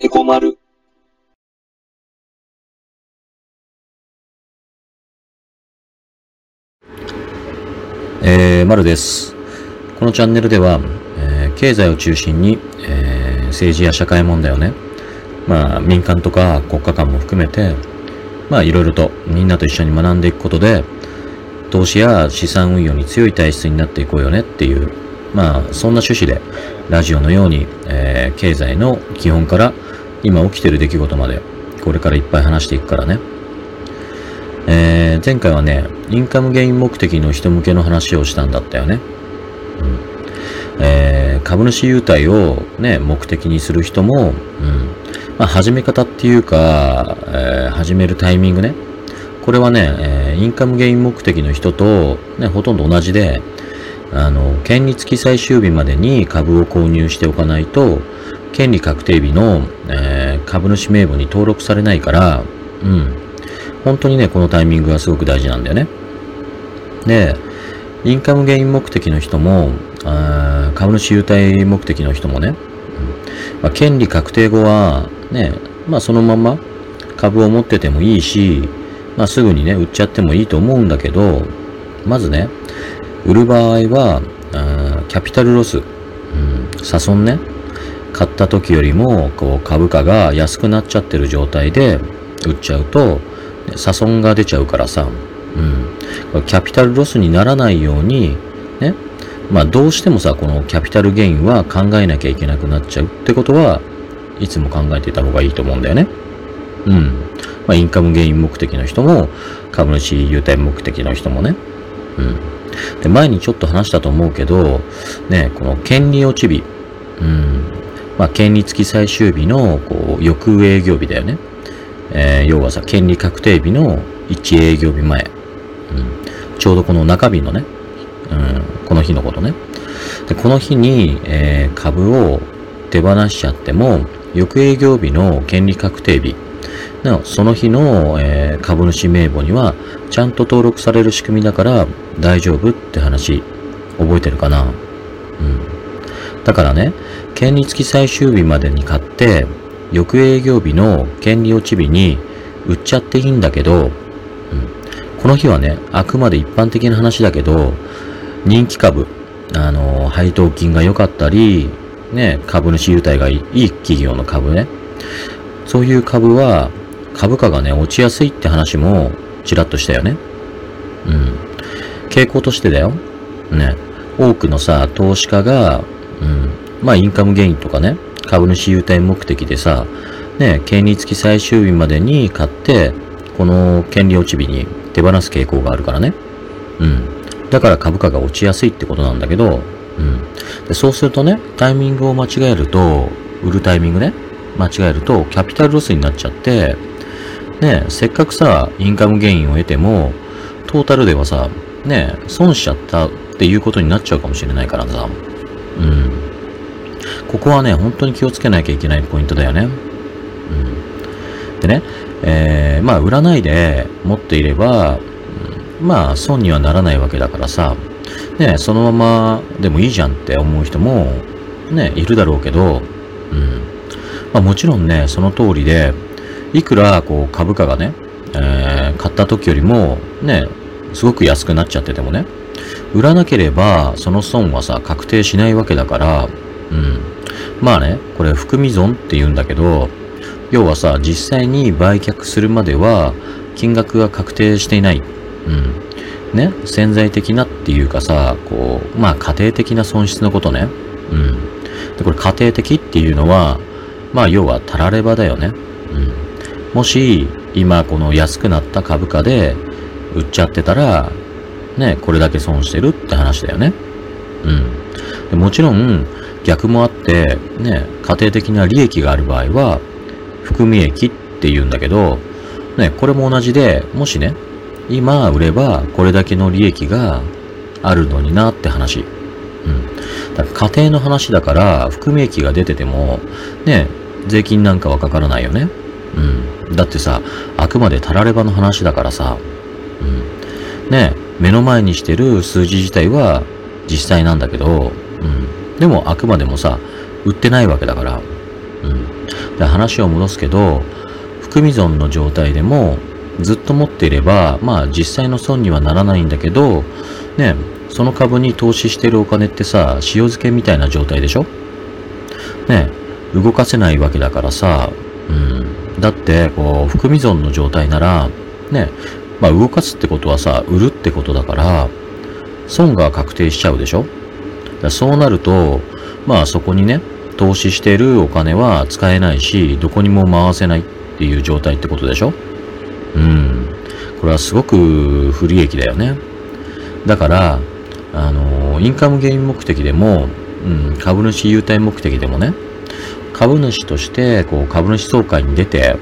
エコマル。えー、まるです。このチャンネルでは、えー経済を中心に、えー政治や社会問題をね、まあ民間とか国家間も含めて、まあいろいろとみんなと一緒に学んでいくことで、投資や資産運用に強い体質になっていこうよねっていう、まあそんな趣旨でラジオのように、えー経済の基本から今起きてる出来事までこれからいっぱい話していくからね。えー前回はね、インカムゲイン目的の人向けの話をしたんだったよね。うんえー株主優待をね、目的にする人も、うんまあ、始め方っていうか、えー始めるタイミングね。これはね、えーインカムゲイン目的の人と、ね、ほとんど同じで、あの、権利付き最終日までに株を購入しておかないと、権利確定日の、えー株主名簿に登録されないから、うん。本当にね、このタイミングがすごく大事なんだよね。で、インカムゲイン目的の人も、あ株主優待目的の人もね、うんまあ、権利確定後は、ね、まあそのまま株を持っててもいいし、まあすぐにね、売っちゃってもいいと思うんだけど、まずね、売る場合は、あキャピタルロス、うん、差損ね、買った時よりも、こう株価が安くなっちゃってる状態で売っちゃうと、差損が出ちゃうからさ、うん。キャピタルロスにならないように、ね。まあどうしてもさ、このキャピタルゲインは考えなきゃいけなくなっちゃうってことは、いつも考えていた方がいいと思うんだよね。うん。まあインカムゲイン目的の人も、株主優待目的の人もね。うん。で、前にちょっと話したと思うけど、ね、この権利落ち日。うん。まあ権利付き最終日の、こう、翌営業日だよね。えー要はさ、権利確定日の1営業日前。うん、ちょうどこの中日のね、うん、この日のことね。で、この日に、えー株を手放しちゃっても、翌営業日の権利確定日、その日の、えー株主名簿には、ちゃんと登録される仕組みだから大丈夫って話、覚えてるかなうん。だからね、権利付き最終日までに買って、翌営業日の権利落ち日に売っちゃっていいんだけど、うん、この日はね、あくまで一般的な話だけど、人気株、あの、配当金が良かったり、ね、株主優待がいい企業の株ね。そういう株は、株価がね、落ちやすいって話も、ちらっとしたよね。うん。傾向としてだよ。ね。多くのさ、投資家が、うん。まあ、インカムゲインとかね、株主優待目的でさ、ね、権利付き最終日までに買って、この権利落ち日に手放す傾向があるからね。うん。だから株価が落ちやすいってことなんだけど、うん。でそうするとね、タイミングを間違えると、売るタイミングね、間違えると、キャピタルロスになっちゃって、ね、せっかくさ、インカムゲインを得ても、トータルではさ、ね、損しちゃったっていうことになっちゃうかもしれないからさ、うん。ここはね、本当に気をつけなきゃいけないポイントだよね。うん。でね、えー、まあ、売らないで持っていれば、まあ、損にはならないわけだからさ、ね、そのままでもいいじゃんって思う人も、ね、いるだろうけど、うん。まあ、もちろんね、その通りで、いくら、こう、株価がね、えー、買った時よりも、ね、すごく安くなっちゃっててもね、売らなければ、その損はさ、確定しないわけだから、うん。まあね、これ含み損って言うんだけど、要はさ、実際に売却するまでは、金額が確定していない。うん。ね、潜在的なっていうかさ、こう、まあ家庭的な損失のことね。うん。で、これ家庭的っていうのは、まあ要はたらればだよね。うん。もし、今この安くなった株価で売っちゃってたら、ね、これだけ損してるって話だよね。うん。でもちろん、逆もあって、ね、家庭的な利益がある場合は、含み益って言うんだけど、ね、これも同じで、もしね、今売ればこれだけの利益があるのになって話。うん。だから家庭の話だから、含み益が出てても、ね、税金なんかはかからないよね。うん。だってさ、あくまでたらればの話だからさ、うん。ね、目の前にしてる数字自体は実際なんだけど、でもあくまでもさ、売ってないわけだから、うん。で話を戻すけど、含み損の状態でもずっと持っていれば、まあ実際の損にはならないんだけど、ね、その株に投資してるお金ってさ、塩漬けみたいな状態でしょ？ね、動かせないわけだからさ、うん。だって、こう、含み損の状態なら、ね、まあ動かすってことはさ、売るってことだから、損が確定しちゃうでしょ？そうなると、まあそこにね、投資してるお金は使えないし、どこにも回せないっていう状態ってことでしょ？うん。これはすごく不利益だよね。だから、あの、インカムゲイン目的でも、うん、株主優待目的でもね、株主としてこう株主総会に出て、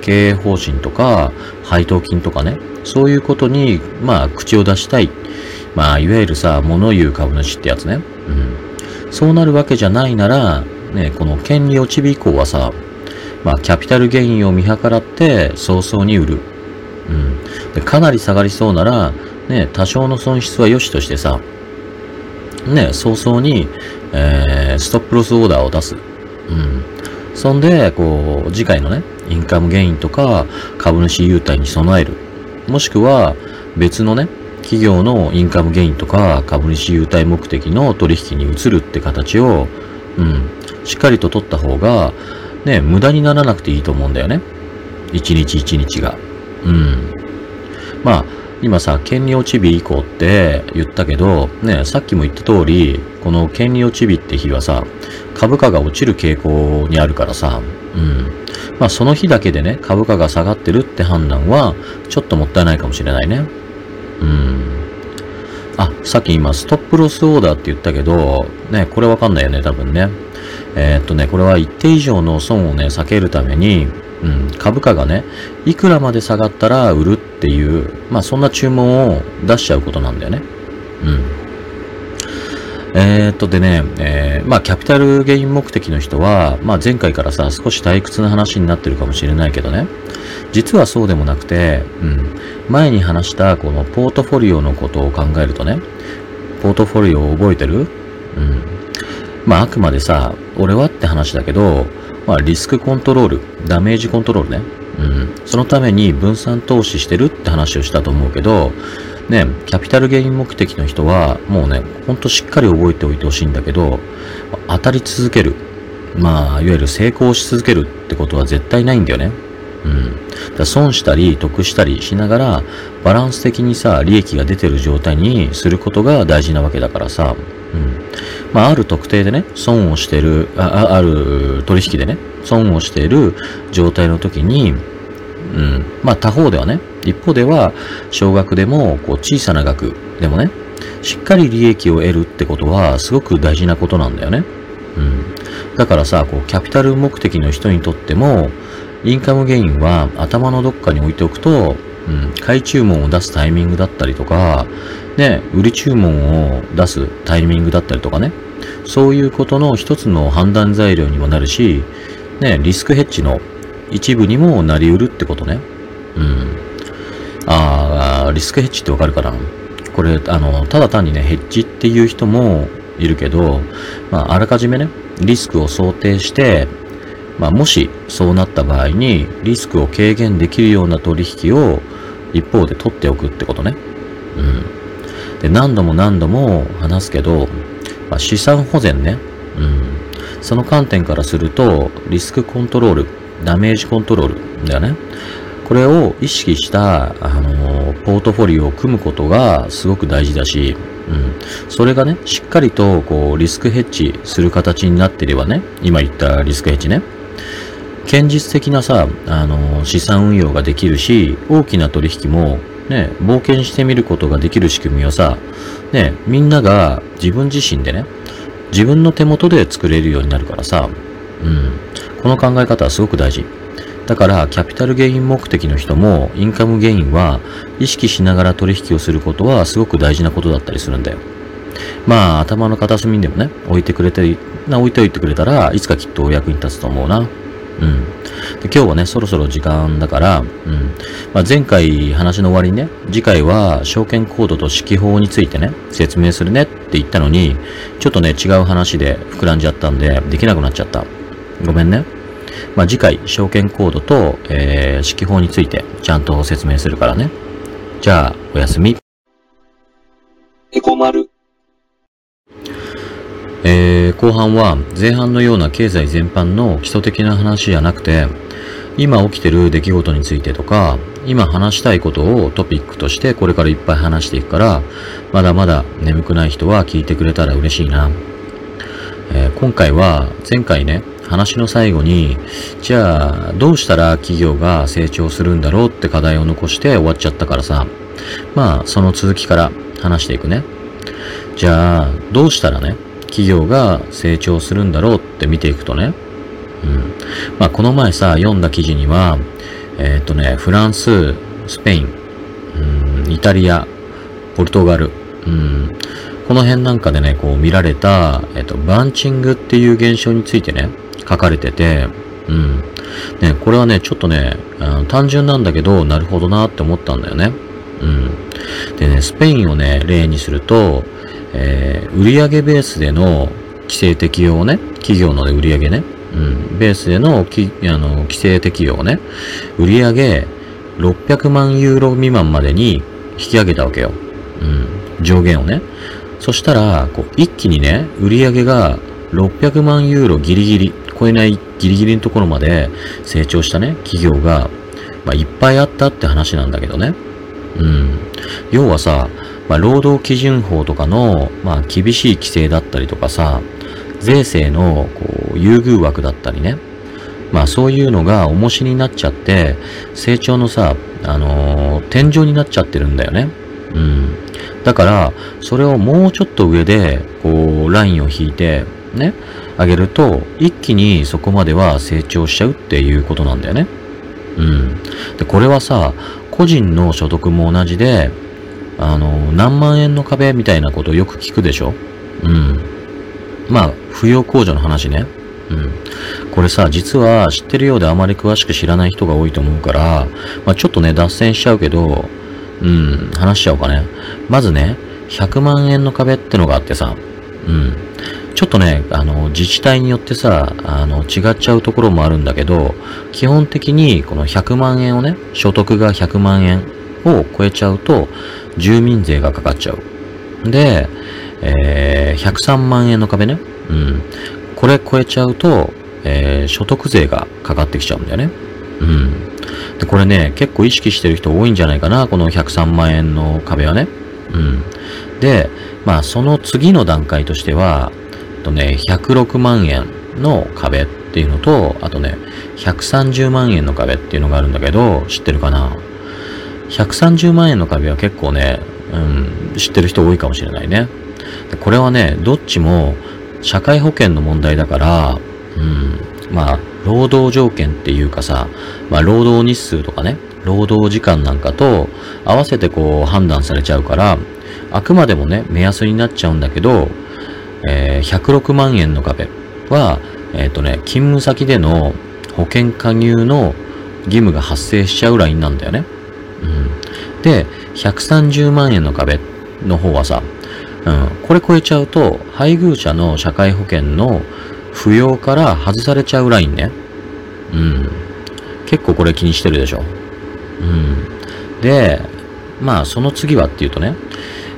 経営方針とか配当金とかね、そういうことに、まあ、口を出したい。まあ、いわゆるさ、物言う株主ってやつね。そうなるわけじゃないなら、ね、この権利落ち日以降はさ、まあ、キャピタルゲインを見計らって早々に売る。うん。で、かなり下がりそうなら、ね、多少の損失は良しとしてさ、ね、早々に、えー、ストップロスオーダーを出す。うん。そんで、こう、次回のね、インカムゲインとか株主優待に備える。もしくは、別のね、企業のインカムゲインとか株主優待目的の取引に移るって形を、うん、しっかりと取った方が、ね、無駄にならなくていいと思うんだよね。一日一日が。うん。まあ、今さ、権利落ち日以降って言ったけど、ね、さっきも言った通り、この権利落ち日って日はさ、株価が落ちる傾向にあるからさ、うん。まあその日だけでね、株価が下がってるって判断は、ちょっともったいないかもしれないね。うん。あ、さっき今、ストップロスオーダーって言ったけど、ね、これわかんないよね、多分ね。えー、っとね、これは一定以上の損をね、避けるために、うん、株価がね、いくらまで下がったら売るっていう、まあそんな注文を出しちゃうことなんだよね。うん。えー、っとでね、えー、まあキャピタルゲイン目的の人は、まあ前回からさ、少し退屈な話になってるかもしれないけどね、実はそうでもなくて、うん、前に話したこのポートフォリオのことを考えるとね、ポートフォリオを覚えてる？うん。まああくまでさ、俺はって話だけど、まあ、リスクコントロール、ダメージコントロールね。うん。そのために分散投資してるって話をしたと思うけど、ね、キャピタルゲイン目的の人は、もうね、ほんとしっかり覚えておいてほしいんだけど、当たり続ける。まあ、いわゆる成功し続けるってことは絶対ないんだよね。うん。だ損したり、得したりしながら、バランス的にさ、利益が出てる状態にすることが大事なわけだからさ、うん。まあ、ある特定でね、損をしてる、あある取引でね、損をしている状態の時に、うん。まあ、他方ではね、一方では、少額でも、こう、小さな額でもね、しっかり利益を得るってことは、すごく大事なことなんだよね。うん。だからさ、こう、キャピタル目的の人にとっても、インカムゲインは頭のどっかに置いておくと、うん、買い注文を出すタイミングだったりとか、ね、売り注文を出すタイミングだったりとかね、そういうことの一つの判断材料にもなるし、ね、リスクヘッジの一部にもなり得るってことね。うん。ああ、リスクヘッジってわかるかなこれ、あの、ただ単にね、ヘッジっていう人もいるけど、まあ、あらかじめね、リスクを想定して、まあ、もしそうなった場合に、リスクを軽減できるような取引を一方で取っておくってことね。うん。で、何度も何度も話すけど、まあ、資産保全ね。うん。その観点からすると、リスクコントロール、ダメージコントロールだよね。これを意識した、あのー、ポートフォリオを組むことがすごく大事だし、うん。それがね、しっかりと、こう、リスクヘッジする形になってればね、今言ったリスクヘッジね。堅実的なさ、あの、資産運用ができるし、大きな取引もね、冒険してみることができる仕組みをさ、ね、みんなが自分自身でね、自分の手元で作れるようになるからさ、うん。この考え方はすごく大事。だから、キャピタルゲイン目的の人も、インカムゲインは、意識しながら取引をすることは、すごく大事なことだったりするんだよ。まあ、頭の片隅にでもね、置いてくれて、な置いておいてくれたらいつかきっとお役に立つと思うな。うん。で今日はね、そろそろ時間だから、うん。まあ、前回話の終わりにね、次回は証券コードと指揮法についてね、説明するねって言ったのに、ちょっとね、違う話で膨らんじゃったんで、できなくなっちゃった。ごめんね。まあ、次回、証券コードと、えー、指揮法についてちゃんと説明するからね。じゃあ、おやすみ。エコマル。えー、後半は前半のような経済全般の基礎的な話じゃなくて、今起きてる出来事についてとか、今話したいことをトピックとしてこれからいっぱい話していくから、まだまだ眠くない人は聞いてくれたら嬉しいな。えー、今回は前回ね、話の最後に、じゃあどうしたら企業が成長するんだろうって課題を残して終わっちゃったからさ、まあその続きから話していくね。じゃあどうしたらね、企業が成長するんだろうって見ていくとね、うん。まあこの前さ、読んだ記事には、えー、っとね、フランス、スペイン、うん、イタリア、ポルトガル、うん、この辺なんかでね、こう見られた、えっと、バンチングっていう現象についてね、書かれてて、うん。ね、これはね、ちょっとね、単純なんだけど、なるほどなって思ったんだよね。うん。でね、スペインをね、例にすると、えー、売上ベースでの規制適用をね、企業の、売上ね、うん、ベースでのきあの規制適用をね、売上600万ユーロ未満までに引き上げたわけよ。うん、上限をね。そしたら、こう、一気にね、売上が600万ユーロギリギリ、超えないギリギリのところまで成長したね、企業が、まあ、いっぱいあったって話なんだけどね。うん。要はさ、まあ、労働基準法とかの、まあ、厳しい規制だったりとかさ、税制の、こう、優遇枠だったりね。まあ、そういうのが重しになっちゃって、成長のさ、あのー、天井になっちゃってるんだよね。うん。だから、それをもうちょっと上で、こう、ラインを引いて、ね、上げると、一気にそこまでは成長しちゃうっていうことなんだよね。うん。で、これはさ、個人の所得も同じで、あの、何万円の壁みたいなことをよく聞くでしょ？うん。まあ、扶養控除の話ね。うん。これさ、実は知ってるようであまり詳しく知らない人が多いと思うから、まあちょっとね、脱線しちゃうけど、うん、話しちゃおうかね。まずね、100万円の壁ってのがあってさ、うん。ちょっとね、あの、自治体によってさ、あの、違っちゃうところもあるんだけど、基本的にこの100万円をね、所得が100万円を超えちゃうと、住民税がかかっちゃう。で、えー、103万円の壁ね。うん。これ超えちゃうと、えー、所得税がかかってきちゃうんだよね。うん。で、これね、結構意識してる人多いんじゃないかな、この103万円の壁はね。うん。で、まあ、その次の段階としては、とね、106万円の壁っていうのと、あとね、130万円の壁っていうのがあるんだけど、知ってるかな？?130 万円の壁は結構ね、うん、知ってる人多いかもしれないね。これはね、どっちも社会保険の問題だから、うん、まあ、労働条件っていうかさ、まあ、労働日数とかね、労働時間なんかと合わせてこう判断されちゃうから、あくまでもね、目安になっちゃうんだけど、えー、106万円の壁は、えっ、ー、とね、勤務先での保険加入の義務が発生しちゃうラインなんだよね。うん。で、130万円の壁の方はさ、うん、これ超えちゃうと、配偶者の社会保険の扶養から外されちゃうラインね。うん。結構これ気にしてるでしょ。うん。で、まあ、その次はっていうとね、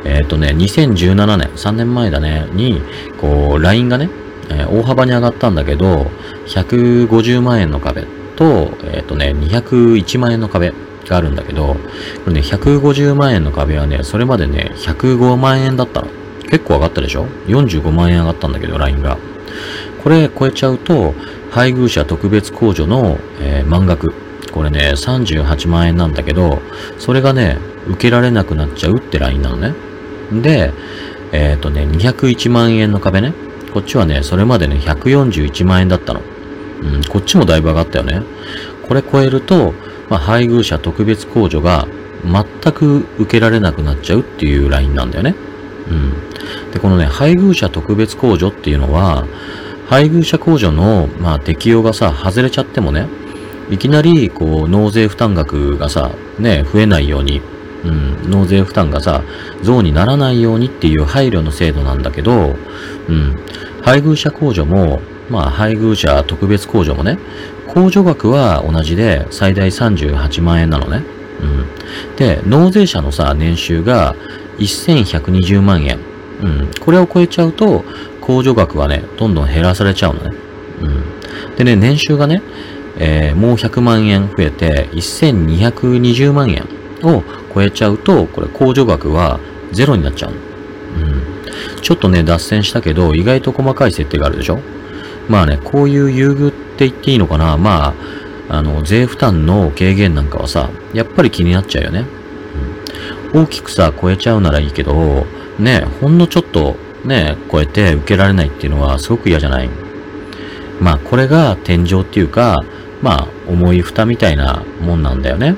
えっ、ー、とね、2017年、3年前だね、に、こう、LINE がね、えー、大幅に上がったんだけど、150万円の壁と、えっ、ー、とね、201万円の壁があるんだけど、これね、150万円の壁はね、それまでね、105万円だったの。結構上がったでしょ ?45 万円上がったんだけど、LINE が。これ超えちゃうと、配偶者特別控除の、えー、満額。これね、38万円なんだけど、それがね、受けられなくなっちゃうってラインなのね。で、えっ、ー、とね、201万円の壁ね。こっちはね、それまでね、141万円だったの。うん、こっちもだいぶ上がったよね。これ超えると、まあ、配偶者特別控除が全く受けられなくなっちゃうっていうラインなんだよね。うん。で、このね、配偶者特別控除っていうのは、配偶者控除の、まあ、適用がさ、外れちゃってもね、いきなり、こう、納税負担額がさ、ね、増えないように、うん、納税負担がさ、増にならないようにっていう配慮の制度なんだけど、うん、配偶者控除も、まあ、配偶者特別控除もね、控除額は同じで最大38万円なのね。うん。で、納税者のさ、年収が1120万円。うん。これを超えちゃうと、控除額はね、どんどん減らされちゃうのね。うん。でね、年収がね、えー、もう100万円増えて、1220万円を超えちゃうと、これ控除額はゼロになっちゃう。うん。ちょっとね、脱線したけど、意外と細かい設定があるでしょまあね、こういう優遇って言っていいのかな？まあ、あの、税負担の軽減なんかはさ、やっぱり気になっちゃうよね。うん、大きくさ、超えちゃうならいいけど、ね、ほんのちょっと、ね、超えて受けられないっていうのはすごく嫌じゃない？まあ、これが天井っていうか、まあ、重い蓋みたいなもんなんだよね。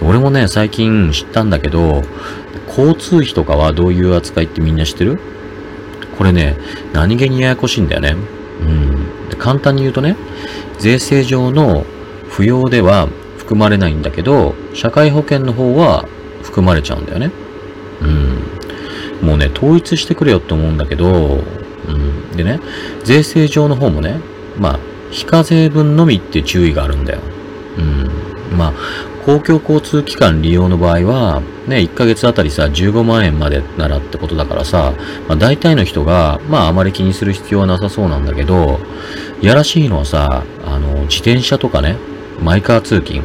うん。俺もね、最近知ったんだけど、交通費とかはどういう扱いってみんな知ってる？これね、何気にややこしいんだよね。簡単に言うとね、税制上の扶養では含まれないんだけど、社会保険の方は含まれちゃうんだよね。うん。もうね、統一してくれよって思うんだけど、うん。でね、税制上の方もね、まあ、非課税分のみって注意があるんだよ。うん。まあ、公共交通機関利用の場合は、ね、1ヶ月あたりさ、15万円までならってことだからさ、まあ大体の人が、まああまり気にする必要はなさそうなんだけど、やらしいのはさ、あの、自転車とかね、マイカー通勤。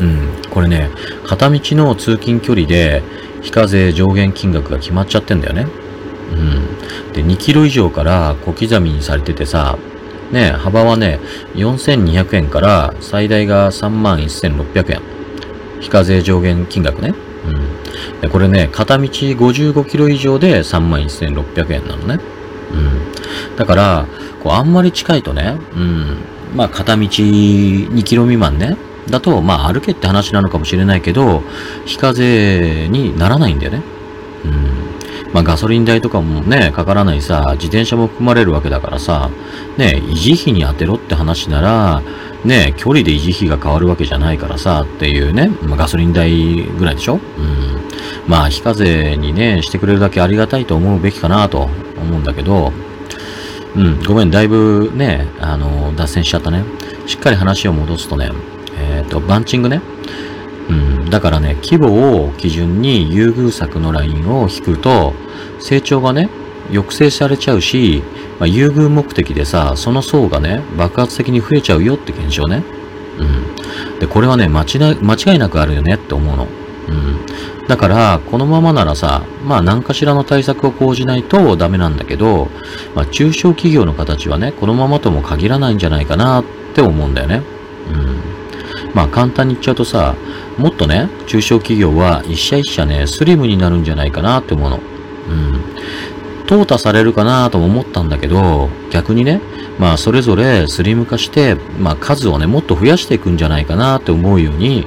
うん、これね、片道の通勤距離で、非課税上限金額が決まっちゃってんだよね。うん。で、2キロ以上から小刻みにされててさ、ね、幅はね、4200円から最大が31,600円。非課税上限金額ね。うん。でこれね、片道55キロ以上で31,600円なのね。だから、こう、あんまり近いとね、うん。まあ、片道2キロ未満ね。だと、まあ、歩けって話なのかもしれないけど、非課税にならないんだよね。うん。まあガソリン代とかもね、かからないさ、自転車も含まれるわけだからさ、ね、維持費に当てろって話なら、ね、距離で維持費が変わるわけじゃないからさ、っていうね、まあ、ガソリン代ぐらいでしょうん。まあ、非課税にね、してくれるだけありがたいと思うべきかなと思うんだけど、うん、ごめん、だいぶね、あの、脱線しちゃったね。しっかり話を戻すとね、えっ、ー、と、バンチングね。うん、だからね、規模を基準に優遇策のラインを引くと、成長がね、抑制されちゃうし、まあ、優遇目的でさ、その層がね、爆発的に増えちゃうよって現象ね。うん。で、これはね、間違間違いなくあるよねって思うの。うん。だから、このままならさ、まあ何かしらの対策を講じないとダメなんだけど、まあ中小企業の形はね、このままとも限らないんじゃないかなって思うんだよね。うん。まあ簡単に言っちゃうとさ、もっとね、中小企業は一社一社ね、スリムになるんじゃないかなって思うの。うん。淘汰されるかなとも思ったんだけど、逆にね、まあそれぞれスリム化して、まあ数をね、もっと増やしていくんじゃないかなって思うように、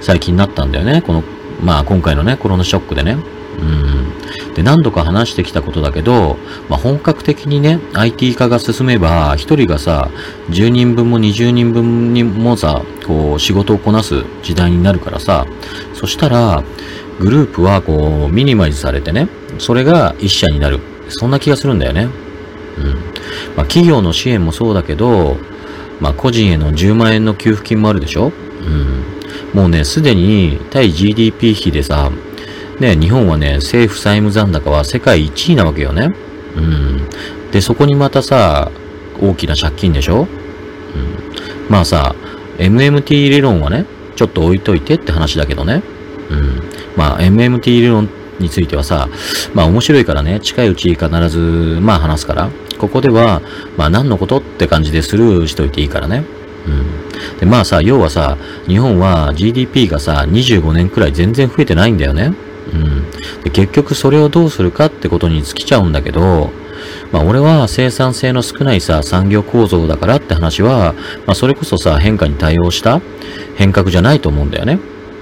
最近なったんだよね。この、まあ今回のね、コロナショックでね。うん。で、何度か話してきたことだけど、まあ本格的にね、IT 化が進めば、一人がさ、10人分も20人分にもさ、こう、仕事をこなす時代になるからさ、そしたら、グループはこう、ミニマイズされてね、それが一社になる。そんな気がするんだよね。うん。まあ、企業の支援もそうだけど、まあ、個人への10万円の給付金もあるでしょうん。もうね、すでに対 GDP 比でさ、ね、日本はね、政府債務残高は世界1位なわけよね。うん。で、そこにまたさ、大きな借金でしょ？うん。まあさ、MMT 理論はね、ちょっと置いといてって話だけどね。うん。まあ、MMT 理論についてはさ、まあ面白いからね、近いうち必ず、まあ話すから、ここでは、まあ何のことって感じでスルーしといていいからね。うん。で、まあさ、要はさ、日本は GDP がさ、25年くらい全然増えてないんだよね。うん。で、結局それをどうするかってことに尽きちゃうんだけど、まあ俺は生産性の少ないさ、産業構造だからって話は、まあそれこそさ、変化に対応した変革じゃないと思うんだよね。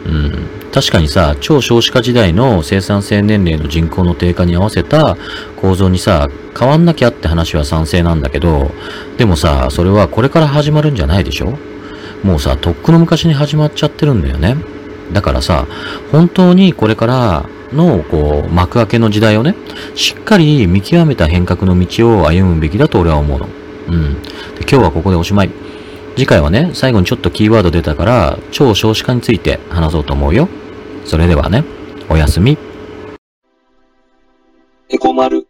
うん。確かにさ、超少子化時代の生産性年齢の人口の低下に合わせた構造にさ、変わんなきゃって話は賛成なんだけど、でもさ、それはこれから始まるんじゃないでしょ？もうさ、とっくの昔に始まっちゃってるんだよね。だからさ、本当にこれから、の、こう、幕開けの時代をね、しっかり見極めた変革の道を歩むべきだと俺は思うの。うん。今日はここでおしまい。次回はね、最後にちょっとキーワード出たから、超少子化について話そうと思うよ。それではね、おやすみ。エコマル。